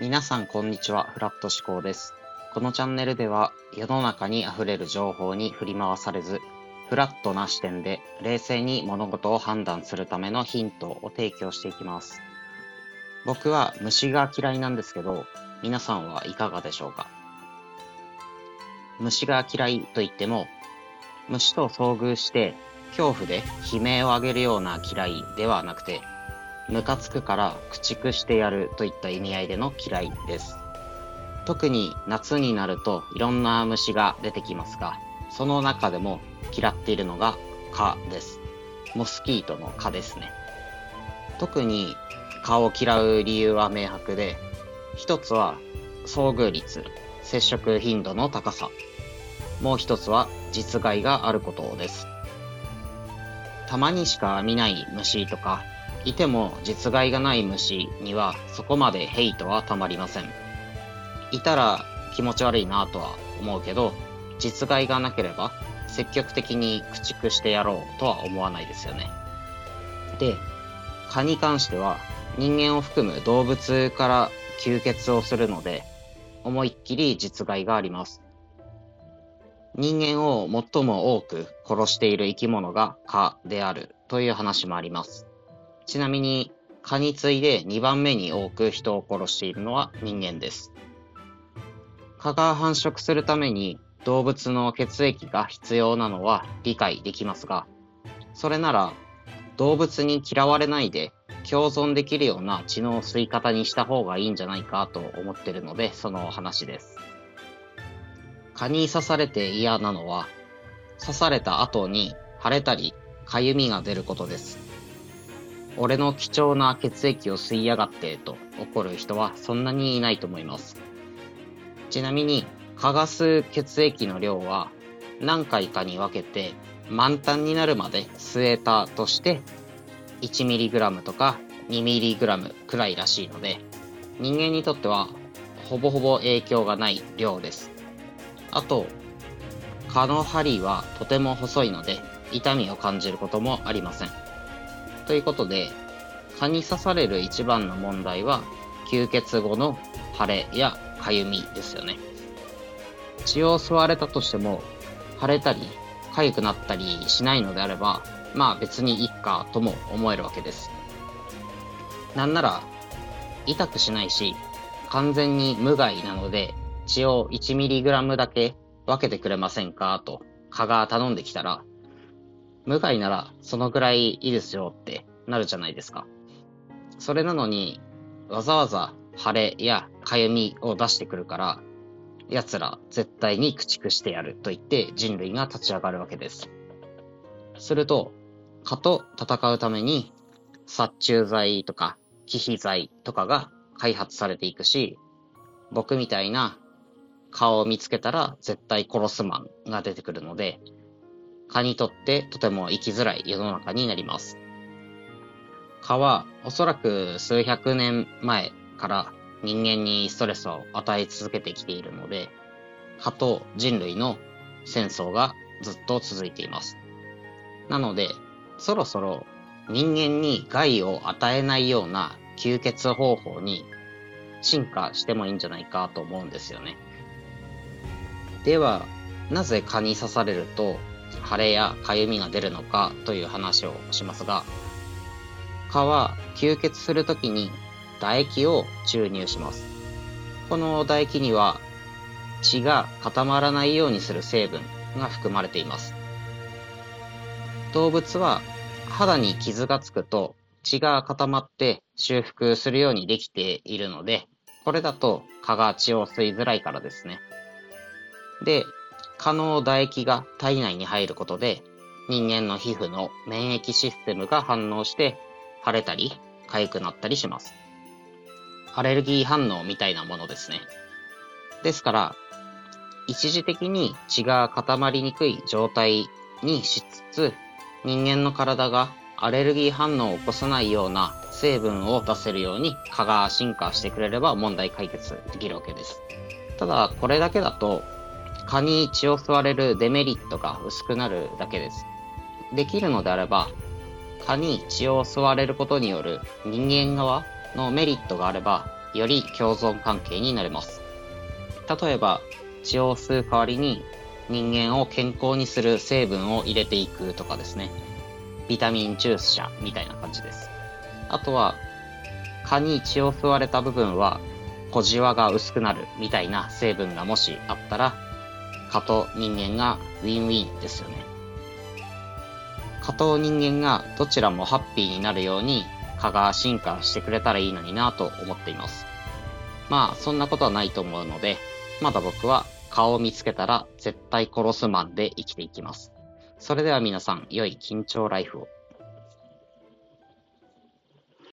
皆さんこんにちは、フラット思考です。このチャンネルでは世の中に溢れる情報に振り回されず、フラットな視点で冷静に物事を判断するためのヒントを提供していきます。僕は虫が嫌いなんですけど、皆さんはいかがでしょうか？虫が嫌いと言っても、虫と遭遇して恐怖で悲鳴を上げるような嫌いではなくて、ムカつくから駆逐してやるといった意味合いでの嫌いです。特に夏になるといろんな虫が出てきますが、その中でも嫌っているのが蚊です。モスキートの蚊ですね。特に蚊を嫌う理由は明白で、一つは遭遇率、接触頻度の高さ。もう一つは実害があることです。たまにしか見ない虫とか、いても実害がない虫にはそこまでヘイトはたまりません。いたら気持ち悪いなとは思うけど、実害がなければ積極的に駆逐してやろうとは思わないですよね。で、蚊に関しては人間を含む動物から吸血をするので、思いっきり実害があります。人間を最も多く殺している生き物が蚊であるという話もあります。ちなみに蚊に次いで2番目に多く人を殺しているのは人間です。蚊が繁殖するために動物の血液が必要なのは理解できますが、それなら動物に嫌われないで共存できるような血の吸い方にした方がいいんじゃないかと思ってるので、その話です。蚊に刺されて嫌なのは、刺された後に腫れたり痒みが出ることです。俺の貴重な血液を吸いやがってと怒る人はそんなにいないと思います。ちなみに、蚊が吸う血液の量は何回かに分けて満タンになるまで吸えたとして 1mg とか 2mg くらいらしいので人間にとってはほぼほぼ影響がない量です。あと、蚊の針はとても細いので痛みを感じることもありません。ということで、蚊に刺される一番の問題は吸血後の腫れや痒みですよね。血を吸われたとしても腫れたり痒くなったりしないのであれば、まあ別にいいかとも思えるわけです。なんなら痛くしないし完全に無害なので血を 1mg だけ分けてくれませんかと蚊が頼んできたら無害ならそのぐらいいいですよってなるじゃないですか。それなのにわざわざ腫れや痒みを出してくるから奴ら絶対に駆逐してやると言って人類が立ち上がるわけです。すると蚊と戦うために殺虫剤とか忌避剤とかが開発されていくし僕みたいな蚊を見つけたら絶対殺すマンが出てくるので蚊にとってとても生きづらい世の中になります。蚊はおそらく数百年前から人間にストレスを与え続けてきているので、蚊と人類の戦争がずっと続いています。なので、そろそろ人間に害を与えないような吸血方法に進化してもいいんじゃないかと思うんですよね。では、なぜ蚊に刺されると腫れや痒みが出るのかという話をしますが、蚊は吸血するときに唾液を注入します。この唾液には血が固まらないようにする成分が含まれています。動物は肌に傷がつくと血が固まって修復するようにできているので、これだと蚊が血を吸いづらいからですね。で、蚊の唾液が体内に入ることで、人間の皮膚の免疫システムが反応して、腫れたり、痒くなったりします。アレルギー反応みたいなものですね。ですから、一時的に血が固まりにくい状態にしつつ、人間の体がアレルギー反応を起こさないような成分を出せるように蚊が進化してくれれば問題解決できるわけです。ただ、これだけだと、蚊に血を吸われるデメリットが薄くなるだけです。できるのであれば、蚊に血を吸われることによる人間側のメリットがあれば、より共存関係になれます。例えば、血を吸う代わりに人間を健康にする成分を入れていくとかですね。ビタミン注射みたいな感じです。あとは、蚊に血を吸われた部分は小じわが薄くなるみたいな成分がもしあったら、加藤人間がウィンウィンですよね。加藤人間がどちらもハッピーになるように蚊が進化してくれたらいいのになと思っています。まあ、そんなことはないと思うので、まだ僕は蚊を見つけたら絶対殺すマンで生きていきます。それでは皆さん、良い緊張ライフを。